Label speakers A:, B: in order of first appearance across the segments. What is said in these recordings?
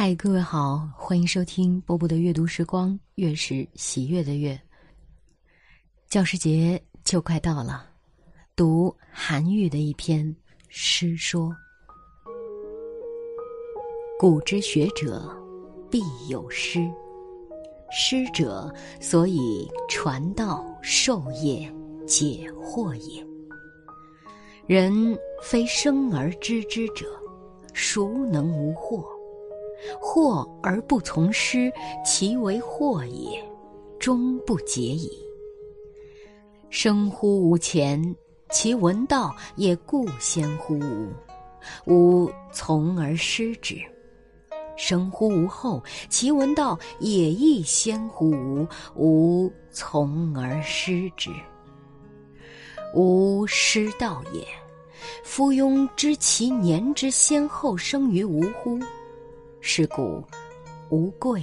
A: 嗨，各位好，欢迎收听波波的阅读时光，月是喜悦的月。教师节就快到了，读韩愈的一篇诗说：“古之学者，必有师。师者，所以传道授业解惑也。人非生而知之者，孰能无惑？”惑而不从师，其为惑也，终不解矣。生乎吾前，其闻道也固先乎吾，吾从而师之；生乎吾后，其闻道也亦先乎吾，吾从而师之。吾师道也，夫庸知其年之先后生于吾乎？是故，无贵，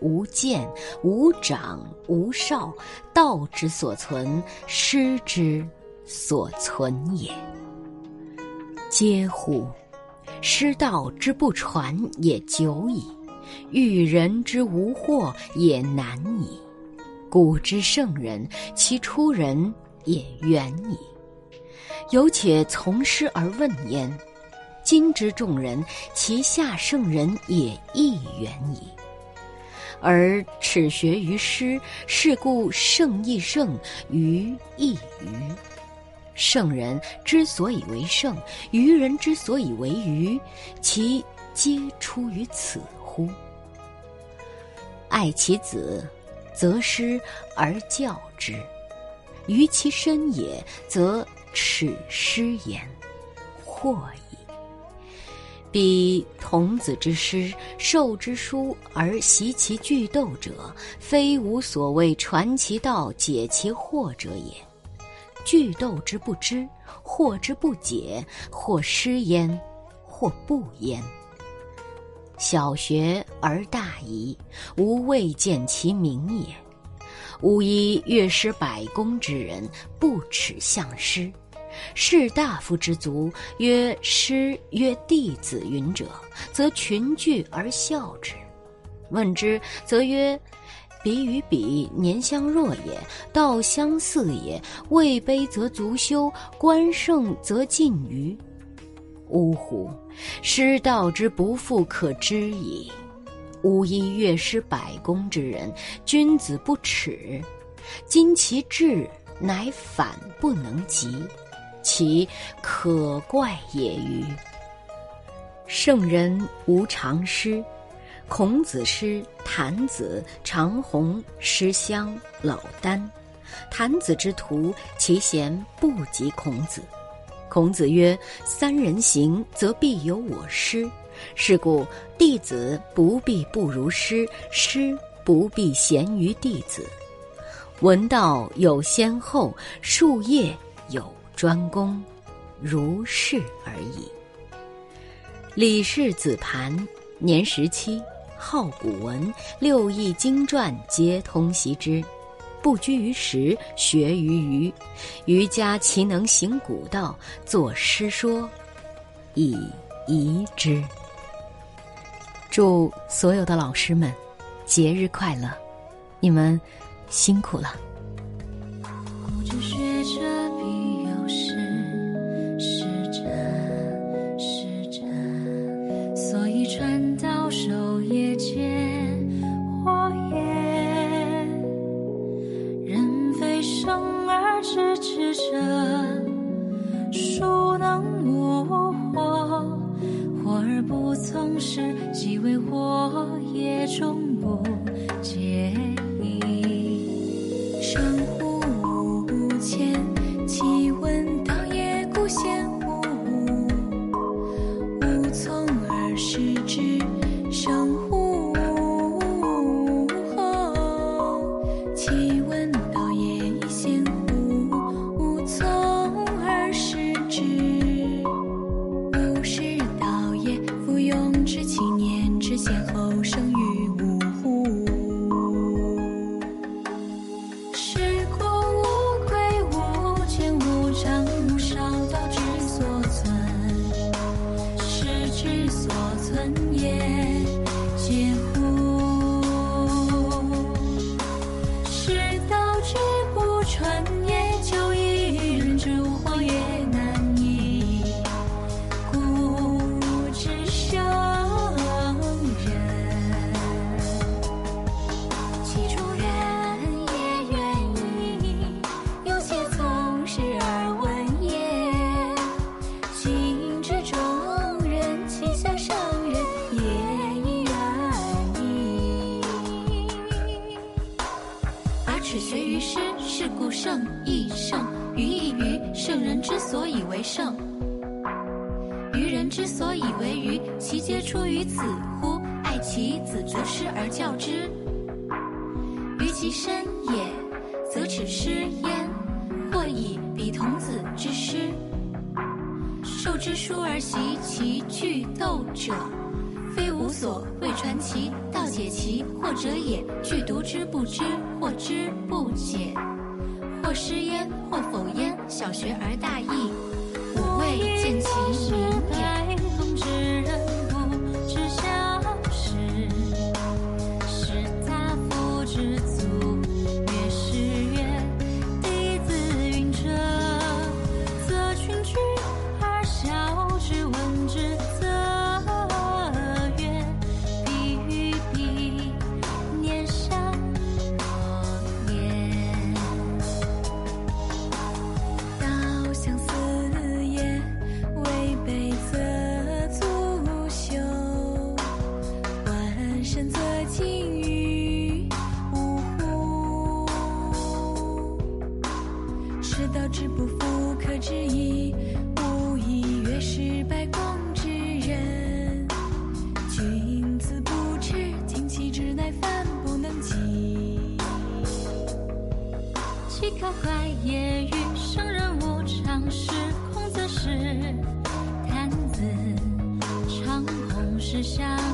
A: 无贱，无长，无少，道之所存，师之所存也。嗟乎！师道之不传也久矣，育人之无惑也难矣。古之圣人，其出人也远矣。有且从师而问焉。今之众人，其下圣人也亦远矣。而耻学于师，是故圣亦圣，愚亦愚。圣人之所以为圣，愚人之所以为愚，其皆出于此乎？爱其子，则师而教之；于其身也，则耻师焉，惑矣。彼童子之师，授之书而习其句斗者，非无所谓传其道、解其惑者也。句斗之不知，惑之不解，或师焉，或不焉。小学而大遗，吾未见其明也。吾以乐师百工之人，不耻相师。士大夫之族，曰师曰弟子云者，则群聚而笑之；问之，则曰：彼与彼年相若也，道相似也。位卑则足羞，官盛则近谀。呜呼！师道之不复可知矣。吾以乐师百工之人，君子不耻。今其志乃反不能及。其可怪也欤？圣人无常师，孔子师谭子、长虹师襄、老聃。谭子之徒，其贤不及孔子。孔子曰：“三人行，则必有我师。是故弟子不必不如师，师不必贤于弟子。闻道有先后，术业有。”专攻，如是而已。李氏子盘年十七，好古文，六艺经传皆通习之，不拘于时，学于余。余家其能行古道，作诗说，以遗之。祝所有的老师们节日快乐！你们辛苦了。
B: 纵是几微火也终不圣亦圣，于亦于圣人之所以为圣。愚人之所以为愚，其皆出于此乎？爱其子，则师而教之。于其身也，则耻师焉。或以彼童子之师，授之书而习其句斗者，非无所谓传其道解其惑者也。具读之不知，或知不解，或失焉，或否焉。小学而大
C: 是
B: 想